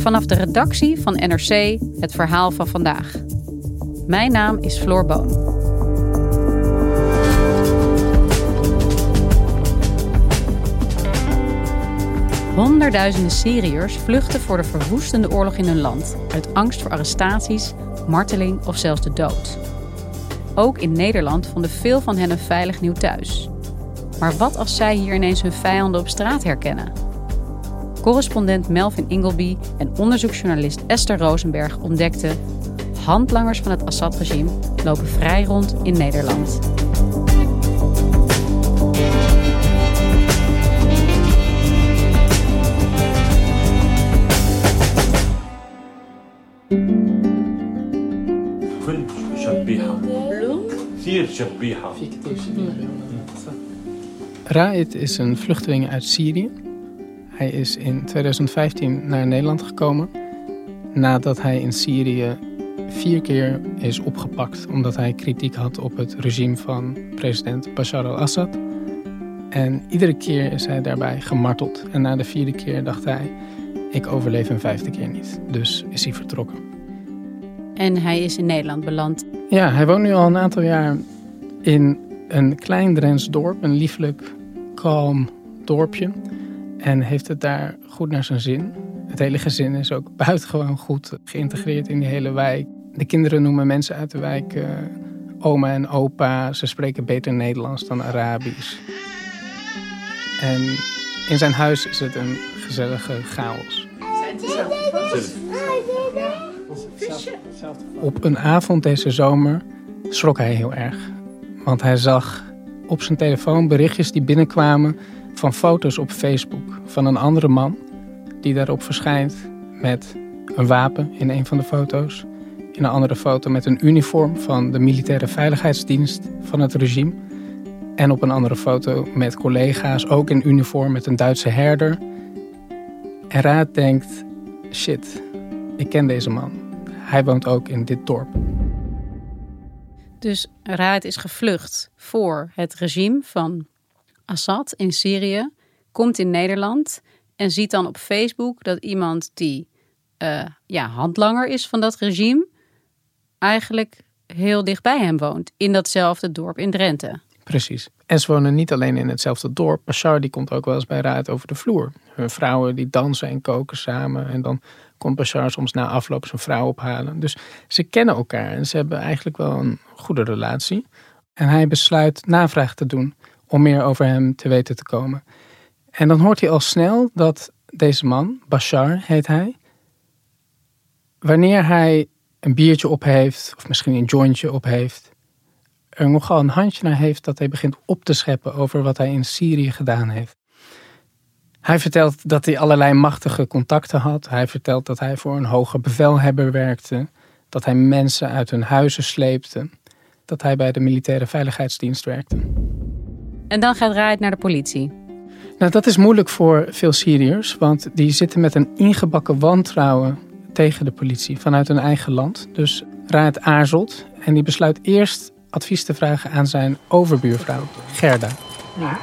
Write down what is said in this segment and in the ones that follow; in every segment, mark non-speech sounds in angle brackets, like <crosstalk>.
Vanaf de redactie van NRC het verhaal van vandaag. Mijn naam is Floor Boon. Honderdduizenden Syriërs vluchten voor de verwoestende oorlog in hun land uit angst voor arrestaties, marteling of zelfs de dood. Ook in Nederland vonden veel van hen een veilig nieuw thuis. Maar wat als zij hier ineens hun vijanden op straat herkennen? Correspondent Melvin Ingleby en onderzoeksjournalist Esther Rosenberg ontdekten: handlangers van het Assad-regime lopen vrij rond in Nederland. Raid is een vluchteling uit Syrië. Hij is in 2015 naar Nederland gekomen nadat hij in Syrië vier keer is opgepakt omdat hij kritiek had op het regime van president Bashar al-Assad. En iedere keer is hij daarbij gemarteld. En na de vierde keer dacht hij, ik overleef een vijfde keer niet. Dus is hij vertrokken. En hij is in Nederland beland. Ja, hij woont nu al een aantal jaar in een klein Drents dorp, een lieflijk, kalm dorpje. En heeft het daar goed naar zijn zin. Het hele gezin is ook <laughs> buitengewoon goed geïntegreerd in die hele wijk. De kinderen noemen mensen uit de wijk eh, oma en opa. Ze spreken beter Nederlands dan Arabisch. En in zijn huis is het een gezellige chaos. Op een avond deze zomer schrok hij heel erg. Want hij zag op zijn telefoon berichtjes die binnenkwamen van foto's op Facebook van een andere man die daarop verschijnt met een wapen in een van de foto's. In een andere foto met een uniform van de militaire veiligheidsdienst van het regime. En op een andere foto met collega's, ook in uniform met een Duitse herder. En Raad denkt, shit, ik ken deze man. Hij woont ook in dit dorp. Dus Raad is gevlucht voor het regime van Assad in Syrië, komt in Nederland en ziet dan op Facebook dat iemand die uh, ja, handlanger is van dat regime, eigenlijk heel dichtbij hem woont, in datzelfde dorp in Drenthe. Precies. En ze wonen niet alleen in hetzelfde dorp. Bashar die komt ook wel eens bij Raad over de vloer. Hun vrouwen die dansen en koken samen. En dan komt Bashar soms na afloop zijn vrouw ophalen. Dus ze kennen elkaar en ze hebben eigenlijk wel een goede relatie. En hij besluit navraag te doen om meer over hem te weten te komen. En dan hoort hij al snel dat deze man, Bashar heet hij, wanneer hij een biertje op heeft, of misschien een jointje op heeft, er nogal een handje naar heeft dat hij begint op te scheppen over wat hij in Syrië gedaan heeft. Hij vertelt dat hij allerlei machtige contacten had. Hij vertelt dat hij voor een hoger bevelhebber werkte. Dat hij mensen uit hun huizen sleepte. Dat hij bij de militaire veiligheidsdienst werkte. En dan gaat Raad naar de politie. Nou, dat is moeilijk voor veel Syriërs, want die zitten met een ingebakken wantrouwen tegen de politie vanuit hun eigen land. Dus Raad aarzelt en die besluit eerst advies te vragen aan zijn overbuurvrouw, Gerda. Ja.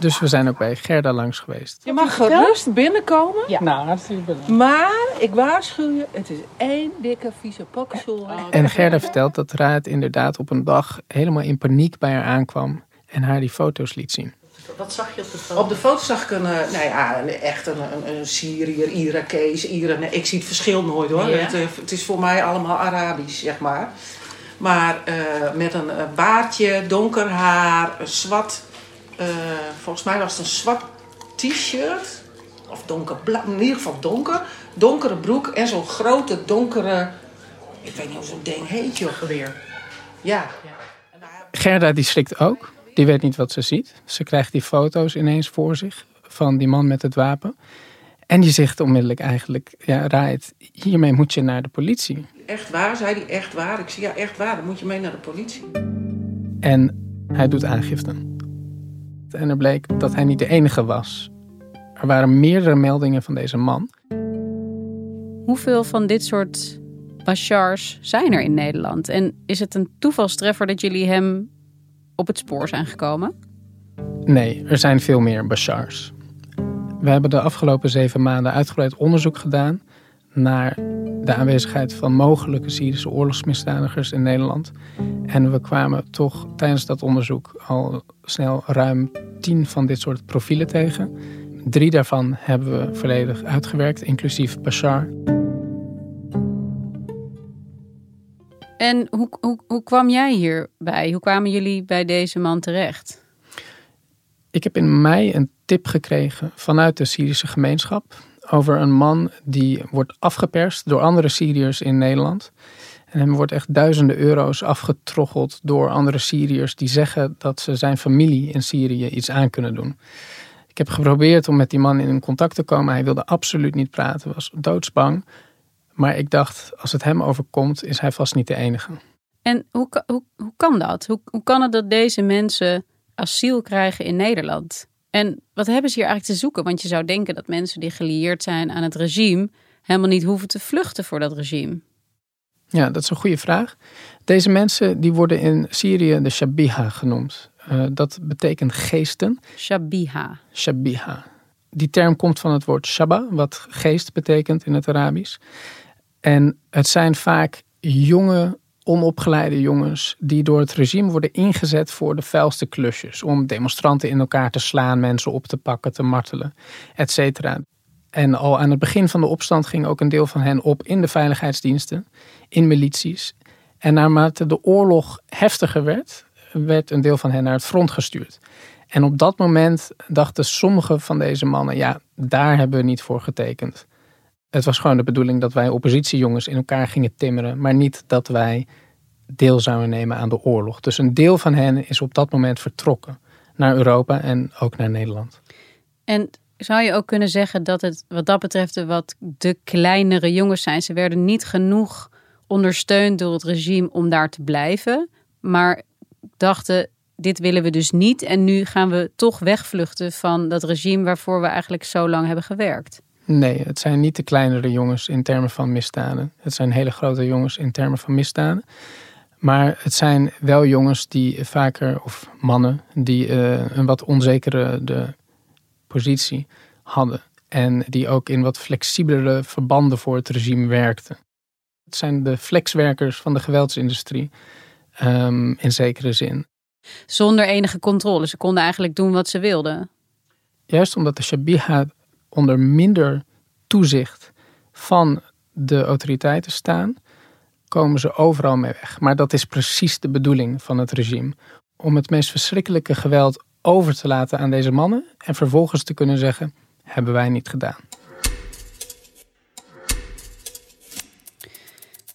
Dus we zijn ook bij Gerda langs geweest. Je mag gerust binnenkomen. Ja. Nou, hartstikke bedankt. Maar ik waarschuw je, het is één dikke vieze pakzooi. En Gerda vertelt dat Raad inderdaad op een dag helemaal in paniek bij haar aankwam en haar die foto's liet zien. Wat zag je op de foto? Op de foto zag ik een, eh, nou ja, een, echt een, een, een Syriër, Irakees, Iran. Ik zie het verschil nooit hoor. Ja. Het, eh, het is voor mij allemaal Arabisch, zeg maar. Maar eh, met een baardje, donker haar, een zwart, eh, volgens mij was het een zwart t-shirt. Of donkerblauw, in ieder geval donker. Donkere broek en zo'n grote donkere, ik weet niet hoe zo'n ding heet joh. Geweer. Ja. Gerda die schrikt ook. Die weet niet wat ze ziet. Ze krijgt die foto's ineens voor zich van die man met het wapen. En die zegt onmiddellijk eigenlijk, ja Raid, hiermee moet je naar de politie. Echt waar, zei hij echt waar? Ik zei ja, echt waar, dan moet je mee naar de politie. En hij doet aangifte. En er bleek dat hij niet de enige was. Er waren meerdere meldingen van deze man. Hoeveel van dit soort Bashars zijn er in Nederland? En is het een toevalstreffer dat jullie hem op het spoor zijn gekomen? Nee, er zijn veel meer Bashars. We hebben de afgelopen zeven maanden uitgebreid onderzoek gedaan naar de aanwezigheid van mogelijke Syrische oorlogsmisdadigers in Nederland. En we kwamen toch tijdens dat onderzoek al snel ruim tien van dit soort profielen tegen. Drie daarvan hebben we volledig uitgewerkt, inclusief Bashar. En hoe, hoe, hoe kwam jij hierbij? Hoe kwamen jullie bij deze man terecht? Ik heb in mei een tip gekregen vanuit de Syrische gemeenschap over een man die wordt afgeperst door andere Syriërs in Nederland. En hem wordt echt duizenden euro's afgetroggeld door andere Syriërs die zeggen dat ze zijn familie in Syrië iets aan kunnen doen. Ik heb geprobeerd om met die man in contact te komen. Hij wilde absoluut niet praten, was doodsbang. Maar ik dacht, als het hem overkomt, is hij vast niet de enige. En hoe, hoe, hoe kan dat? Hoe, hoe kan het dat deze mensen asiel krijgen in Nederland? En wat hebben ze hier eigenlijk te zoeken? Want je zou denken dat mensen die gelieerd zijn aan het regime helemaal niet hoeven te vluchten voor dat regime. Ja, dat is een goede vraag. Deze mensen die worden in Syrië de Shabiha genoemd. Eh, dat betekent geesten. Shabiha. Shabiha. Die term komt van het woord shaba, wat geest betekent in het Arabisch. En het zijn vaak jonge, onopgeleide jongens die door het regime worden ingezet voor de vuilste klusjes. Om demonstranten in elkaar te slaan, mensen op te pakken, te martelen, et cetera. En al aan het begin van de opstand ging ook een deel van hen op in de veiligheidsdiensten, in milities. En naarmate de oorlog heftiger werd, werd een deel van hen naar het front gestuurd. En op dat moment dachten sommige van deze mannen, ja, daar hebben we niet voor getekend. Het was gewoon de bedoeling dat wij oppositiejongens in elkaar gingen timmeren, maar niet dat wij deel zouden nemen aan de oorlog. Dus een deel van hen is op dat moment vertrokken naar Europa en ook naar Nederland. En zou je ook kunnen zeggen dat het wat dat betreft wat de kleinere jongens zijn? Ze werden niet genoeg ondersteund door het regime om daar te blijven, maar dachten dit willen we dus niet en nu gaan we toch wegvluchten van dat regime waarvoor we eigenlijk zo lang hebben gewerkt. Nee, het zijn niet de kleinere jongens in termen van misdaden. Het zijn hele grote jongens in termen van misdaden. Maar het zijn wel jongens die vaker, of mannen, die uh, een wat onzekere de positie hadden. En die ook in wat flexibelere verbanden voor het regime werkten. Het zijn de flexwerkers van de geweldsindustrie, um, in zekere zin. Zonder enige controle. Ze konden eigenlijk doen wat ze wilden. Juist omdat de Shabiha onder minder toezicht van de autoriteiten staan, komen ze overal mee weg. Maar dat is precies de bedoeling van het regime. Om het meest verschrikkelijke geweld over te laten aan deze mannen en vervolgens te kunnen zeggen: hebben wij niet gedaan.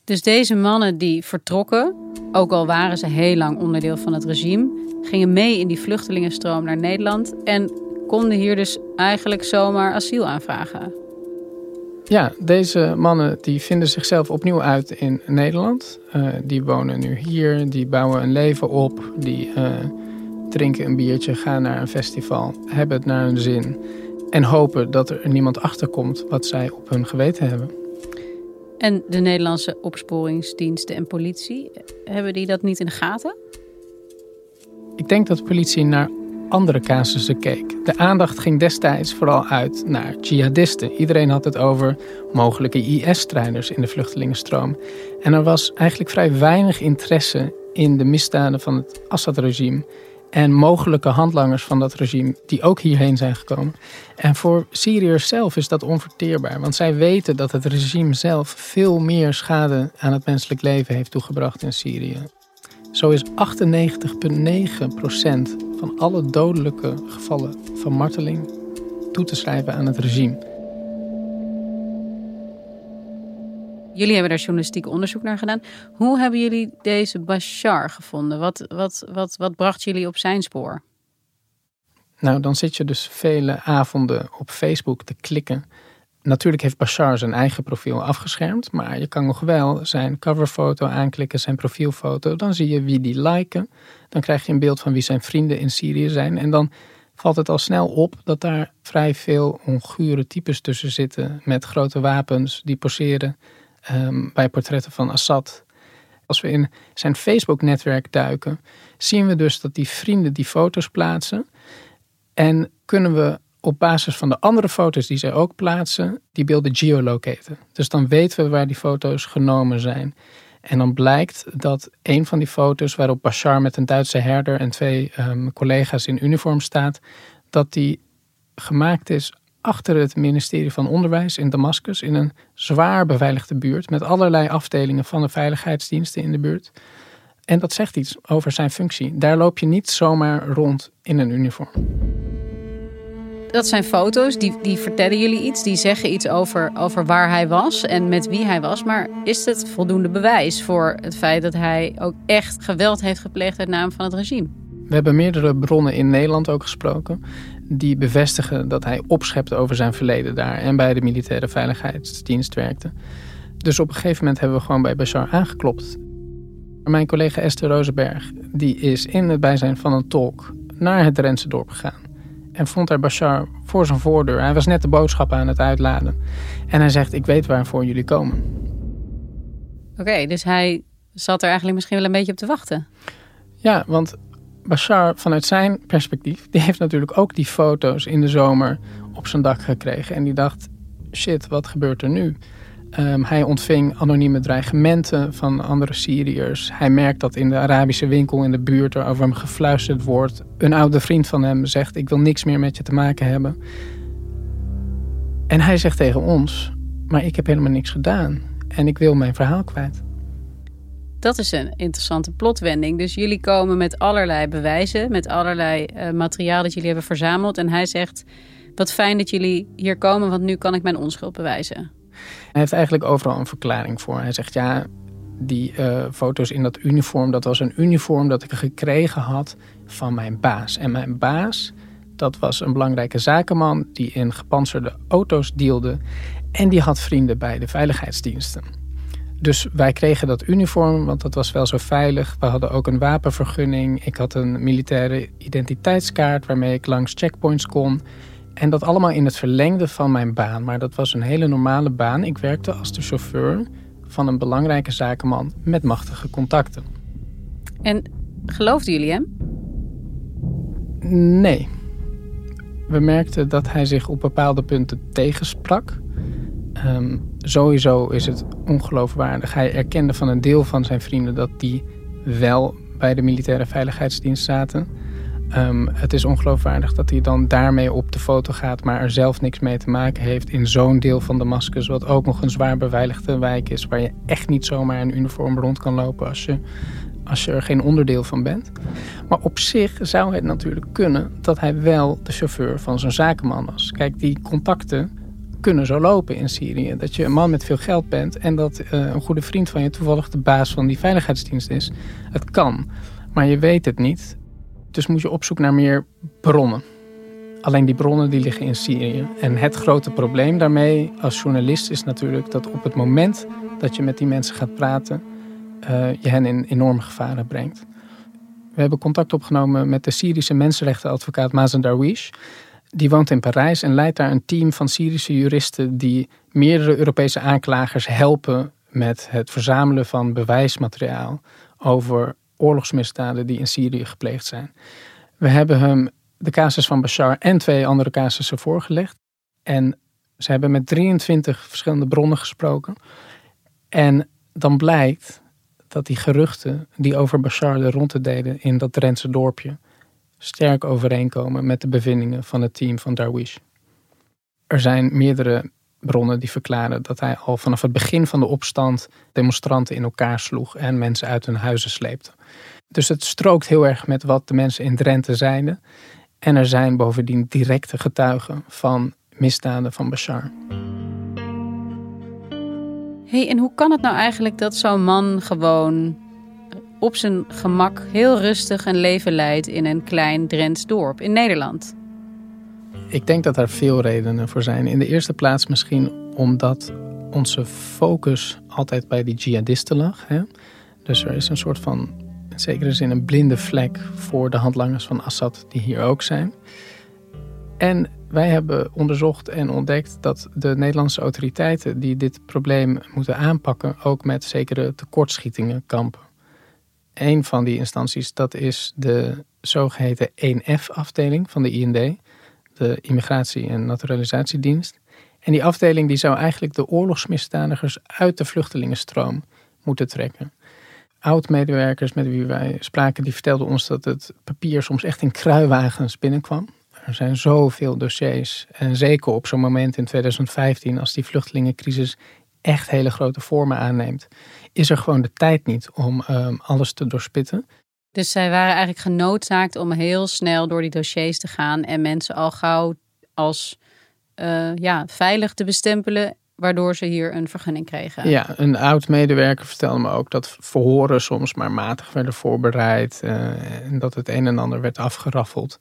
Dus deze mannen die vertrokken, ook al waren ze heel lang onderdeel van het regime, gingen mee in die vluchtelingenstroom naar Nederland en konden hier dus eigenlijk zomaar asiel aanvragen. Ja, deze mannen die vinden zichzelf opnieuw uit in Nederland. Uh, die wonen nu hier, die bouwen een leven op, die uh, drinken een biertje, gaan naar een festival, hebben het naar hun zin en hopen dat er niemand achterkomt wat zij op hun geweten hebben. En de Nederlandse opsporingsdiensten en politie, hebben die dat niet in de gaten? Ik denk dat de politie naar andere casussen keek. De aandacht ging destijds vooral uit naar jihadisten. Iedereen had het over mogelijke IS-strijders in de vluchtelingenstroom. En er was eigenlijk vrij weinig interesse in de misdaden van het Assad-regime en mogelijke handlangers van dat regime die ook hierheen zijn gekomen. En voor Syriërs zelf is dat onverteerbaar, want zij weten dat het regime zelf veel meer schade aan het menselijk leven heeft toegebracht in Syrië. Zo is 98,9% van alle dodelijke gevallen van marteling toe te schrijven aan het regime. Jullie hebben daar journalistiek onderzoek naar gedaan. Hoe hebben jullie deze Bashar gevonden? Wat, wat, wat, wat bracht jullie op zijn spoor? Nou, dan zit je dus vele avonden op Facebook te klikken. Natuurlijk heeft Bashar zijn eigen profiel afgeschermd, maar je kan nog wel zijn coverfoto aanklikken, zijn profielfoto. Dan zie je wie die liken. Dan krijg je een beeld van wie zijn vrienden in Syrië zijn. En dan valt het al snel op dat daar vrij veel ongure types tussen zitten met grote wapens die poseren um, bij portretten van Assad. Als we in zijn Facebook-netwerk duiken, zien we dus dat die vrienden die foto's plaatsen. En kunnen we op basis van de andere foto's die zij ook plaatsen, die beelden geolocaten. Dus dan weten we waar die foto's genomen zijn. En dan blijkt dat een van die foto's waarop Bashar met een Duitse herder en twee um, collega's in uniform staat, dat die gemaakt is achter het ministerie van Onderwijs in Damascus in een zwaar beveiligde buurt met allerlei afdelingen van de veiligheidsdiensten in de buurt. En dat zegt iets over zijn functie. Daar loop je niet zomaar rond in een uniform. Dat zijn foto's, die, die vertellen jullie iets, die zeggen iets over, over waar hij was en met wie hij was. Maar is het voldoende bewijs voor het feit dat hij ook echt geweld heeft gepleegd uit naam van het regime? We hebben meerdere bronnen in Nederland ook gesproken die bevestigen dat hij opschept over zijn verleden daar en bij de militaire veiligheidsdienst werkte. Dus op een gegeven moment hebben we gewoon bij Bashar aangeklopt. Mijn collega Esther Rosenberg die is in het bijzijn van een tolk naar het Drentse dorp gegaan. En vond daar Bashar voor zijn voordeur. Hij was net de boodschappen aan het uitladen. En hij zegt, ik weet waarvoor jullie komen. Oké, dus hij zat er eigenlijk misschien wel een beetje op te wachten. Ja, want Bashar vanuit zijn perspectief, die heeft natuurlijk ook die foto's in de zomer op zijn dak gekregen. En die dacht, shit, wat gebeurt er nu? Ehm, hij ontving anonieme dreigementen van andere Syriërs. Hij merkt dat in de Arabische winkel in de buurt er over hem gefluisterd wordt. Een oude vriend van hem zegt, ik wil niks meer met je te maken hebben. En hij zegt tegen ons, maar ik heb helemaal niks gedaan. En ik wil mijn verhaal kwijt. Dat is een interessante plotwending. Dus jullie komen met allerlei bewijzen, met allerlei uh, materiaal dat jullie hebben verzameld. En hij zegt: Wat fijn dat jullie hier komen, want nu kan ik mijn onschuld bewijzen. Hij heeft eigenlijk overal een verklaring voor. Hij zegt: Ja, die uh, foto's in dat uniform, dat was een uniform dat ik gekregen had van mijn baas. En mijn baas, dat was een belangrijke zakenman die in gepantserde auto's dealde. En die had vrienden bij de veiligheidsdiensten. Dus wij kregen dat uniform, want dat was wel zo veilig. We hadden ook een wapenvergunning. Ik had een militaire identiteitskaart waarmee ik langs checkpoints kon. En dat allemaal in het verlengde van mijn baan. Maar dat was een hele normale baan. Ik werkte als de chauffeur van een belangrijke zakenman met machtige contacten. En geloofden jullie hem? Nee. We merkten dat hij zich op bepaalde punten tegensprak. Um, sowieso is het ongeloofwaardig. Hij erkende van een deel van zijn vrienden dat die wel bij de militaire veiligheidsdienst zaten. Um, het is ongeloofwaardig dat hij dan daarmee op de foto gaat, maar er zelf niks mee te maken heeft in zo'n deel van Damascus, wat ook nog een zwaar beveiligde wijk is, waar je echt niet zomaar in uniform rond kan lopen als je, als je er geen onderdeel van bent. Maar op zich zou het natuurlijk kunnen dat hij wel de chauffeur van zo'n zakenman was. Kijk, die contacten kunnen zo lopen in Syrië. Dat je een man met veel geld bent en dat uh, een goede vriend van je toevallig de baas van die veiligheidsdienst is. Het kan, maar je weet het niet. Dus moet je op zoek naar meer bronnen. Alleen die bronnen die liggen in Syrië. En het grote probleem daarmee als journalist is natuurlijk dat op het moment dat je met die mensen gaat praten, uh, je hen in enorme gevaren brengt. We hebben contact opgenomen met de Syrische mensenrechtenadvocaat Mazen Darwish die woont in Parijs en leidt daar een team van Syrische juristen die meerdere Europese aanklagers helpen met het verzamelen van bewijsmateriaal over oorlogsmisdaden die in Syrië gepleegd zijn. We hebben hem de casus van Bashar en twee andere casussen voorgelegd. En ze hebben met 23 verschillende bronnen gesproken. En dan blijkt dat die geruchten die over Bashar de ronde deden in dat Drentse dorpje sterk overeenkomen met de bevindingen van het team van Darwish. Er zijn meerdere bronnen die verklaren dat hij al vanaf het begin van de opstand demonstranten in elkaar sloeg en mensen uit hun huizen sleepte. Dus het strookt heel erg met wat de mensen in Drenthe zeiden. En er zijn bovendien directe getuigen van misdaden van Bashar. hey, en hoe kan het nou eigenlijk dat zo'n man gewoon op zijn gemak heel rustig een leven leidt in een klein Drents dorp in Nederland? Ik denk dat daar veel redenen voor zijn. In de eerste plaats misschien omdat onze focus altijd bij die jihadisten lag. Hè? Dus er is een soort van, in zekere zin, een blinde vlek voor de handlangers van Assad die hier ook zijn. En wij hebben onderzocht en ontdekt dat de Nederlandse autoriteiten die dit probleem moeten aanpakken ook met zekere tekortschietingen kampen. Een van die instanties, dat is de zogeheten 1F-afdeling van de IND, de Immigratie- en Naturalisatiedienst. En die afdeling die zou eigenlijk de oorlogsmisdadigers uit de vluchtelingenstroom moeten trekken. Oud-medewerkers met wie wij spraken, die vertelden ons dat het papier soms echt in kruiwagens binnenkwam. Er zijn zoveel dossiers. En zeker op zo'n moment in 2015, als die vluchtelingencrisis echt hele grote vormen aanneemt, is er gewoon de tijd niet om um, alles te doorspitten. Dus zij waren eigenlijk genoodzaakt om heel snel door die dossiers te gaan en mensen al gauw als uh, ja, veilig te bestempelen, waardoor ze hier een vergunning kregen. Ja, een oud medewerker vertelde me ook dat verhoren soms maar matig werden voorbereid uh, en dat het een en ander werd afgeraffeld.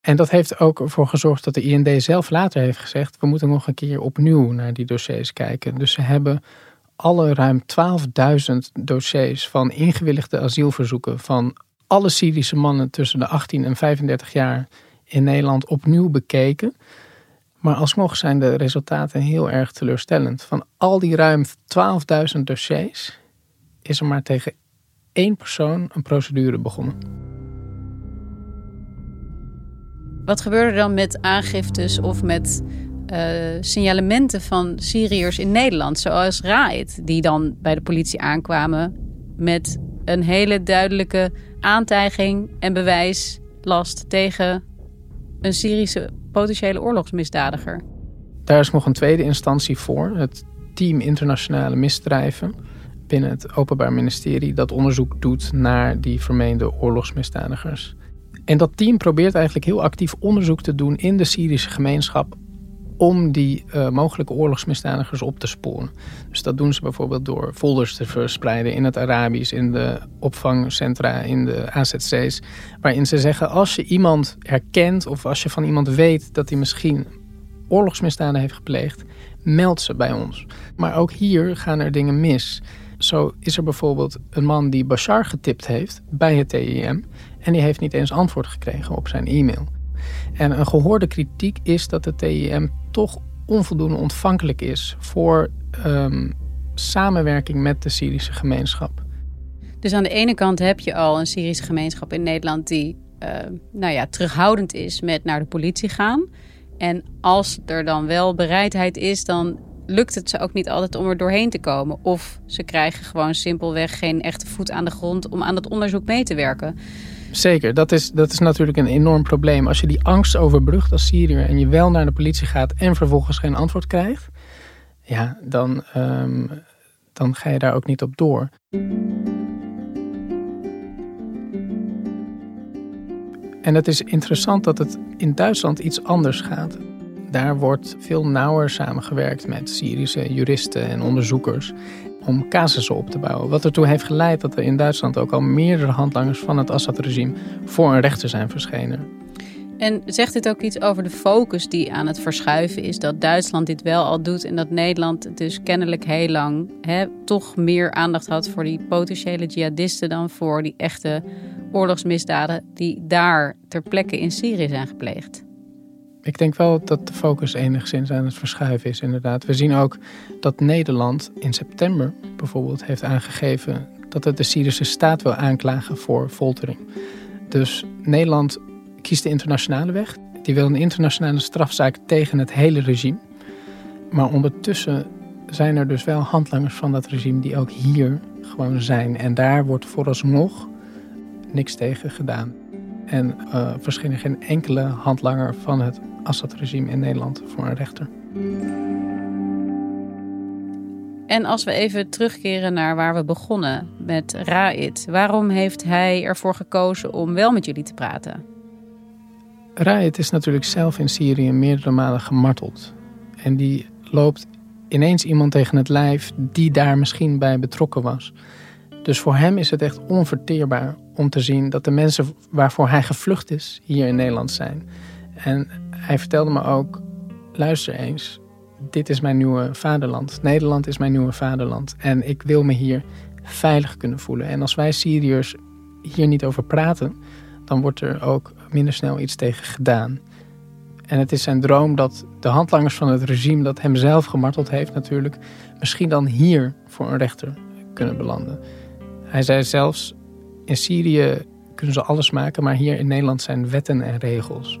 En dat heeft ook ervoor gezorgd dat de IND zelf later heeft gezegd: we moeten nog een keer opnieuw naar die dossiers kijken. Dus ze hebben alle ruim 12.000 dossiers van ingewilligde asielverzoeken van alle Syrische mannen tussen de 18 en 35 jaar in Nederland opnieuw bekeken. Maar alsnog zijn de resultaten heel erg teleurstellend. Van al die ruim 12.000 dossiers is er maar tegen één persoon een procedure begonnen. Wat gebeurde dan met aangiftes of met uh, signalementen van Syriërs in Nederland, zoals Raid, die dan bij de politie aankwamen met een hele duidelijke aantijging en bewijslast tegen een Syrische potentiële oorlogsmisdadiger. Daar is nog een tweede instantie voor, het Team Internationale Misdrijven binnen het Openbaar Ministerie dat onderzoek doet naar die vermeende oorlogsmisdadigers. En dat team probeert eigenlijk heel actief onderzoek te doen in de Syrische gemeenschap om die uh, mogelijke oorlogsmisdadigers op te sporen. Dus dat doen ze bijvoorbeeld door folders te verspreiden in het Arabisch, in de opvangcentra, in de AZC's, waarin ze zeggen als je iemand herkent of als je van iemand weet dat hij misschien oorlogsmisdaden heeft gepleegd, meld ze bij ons. Maar ook hier gaan er dingen mis. Zo is er bijvoorbeeld een man die Bashar getipt heeft bij het TIM en die heeft niet eens antwoord gekregen op zijn e-mail. En een gehoorde kritiek is dat de TIM toch onvoldoende ontvankelijk is voor um, samenwerking met de Syrische gemeenschap. Dus aan de ene kant heb je al een Syrische gemeenschap in Nederland die uh, nou ja, terughoudend is met naar de politie gaan. En als er dan wel bereidheid is, dan lukt het ze ook niet altijd om er doorheen te komen. Of ze krijgen gewoon simpelweg geen echte voet aan de grond om aan het onderzoek mee te werken. Zeker, dat is, dat is natuurlijk een enorm probleem. Als je die angst overbrugt als Syriër en je wel naar de politie gaat en vervolgens geen antwoord krijgt, ja, dan, um, dan ga je daar ook niet op door. En het is interessant dat het in Duitsland iets anders gaat. Daar wordt veel nauwer samengewerkt met Syrische juristen en onderzoekers om casussen op te bouwen. Wat ertoe heeft geleid dat er in Duitsland ook al meerdere handlangers van het Assad-regime voor een rechter zijn verschenen. En zegt dit ook iets over de focus die aan het verschuiven is? Dat Duitsland dit wel al doet en dat Nederland dus kennelijk heel lang hè, toch meer aandacht had voor die potentiële jihadisten dan voor die echte oorlogsmisdaden die daar ter plekke in Syrië zijn gepleegd? Ik denk wel dat de focus enigszins aan het verschuiven is, inderdaad. We zien ook dat Nederland in september bijvoorbeeld heeft aangegeven dat het de Syrische staat wil aanklagen voor foltering. Dus Nederland kiest de internationale weg. Die wil een internationale strafzaak tegen het hele regime. Maar ondertussen zijn er dus wel handlangers van dat regime die ook hier gewoon zijn. En daar wordt vooralsnog niks tegen gedaan. En uh, verscheen geen enkele handlanger van het Assad-regime in Nederland voor een rechter. En als we even terugkeren naar waar we begonnen met Raid, waarom heeft hij ervoor gekozen om wel met jullie te praten? Raid is natuurlijk zelf in Syrië meerdere malen gemarteld. En die loopt ineens iemand tegen het lijf die daar misschien bij betrokken was. Dus voor hem is het echt onverteerbaar om te zien dat de mensen waarvoor hij gevlucht is hier in Nederland zijn. En hij vertelde me ook: luister eens, dit is mijn nieuwe vaderland. Nederland is mijn nieuwe vaderland. En ik wil me hier veilig kunnen voelen. En als wij Syriërs hier niet over praten, dan wordt er ook minder snel iets tegen gedaan. En het is zijn droom dat de handlangers van het regime dat hem zelf gemarteld heeft natuurlijk, misschien dan hier voor een rechter kunnen belanden. Hij zei zelfs, in Syrië kunnen ze alles maken, maar hier in Nederland zijn wetten en regels.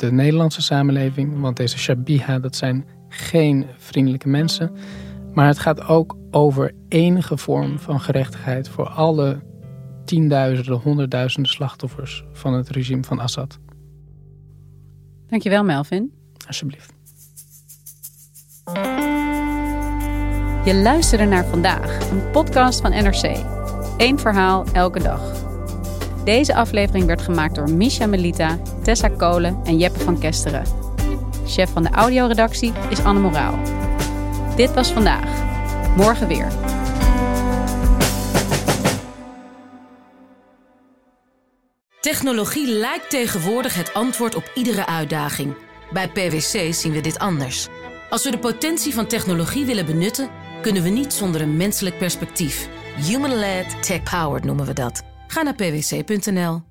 de Nederlandse samenleving. Want deze Shabiha, dat zijn geen vriendelijke mensen. Maar het gaat ook over enige vorm van gerechtigheid voor alle tienduizenden, honderdduizenden slachtoffers van het regime van Assad. Dankjewel, Melvin. Alsjeblieft. Je luisterde naar vandaag, een podcast van NRC. Eén verhaal elke dag. Deze aflevering werd gemaakt door Misha Melita, Tessa Kolen en Jeppe van Kesteren. Chef van de audioredactie is Anne Moraal. Dit was vandaag. Morgen weer. Technologie lijkt tegenwoordig het antwoord op iedere uitdaging. Bij PwC zien we dit anders. Als we de potentie van technologie willen benutten, kunnen we niet zonder een menselijk perspectief. Human-led, tech-powered noemen we dat. Ga naar pwc.nl.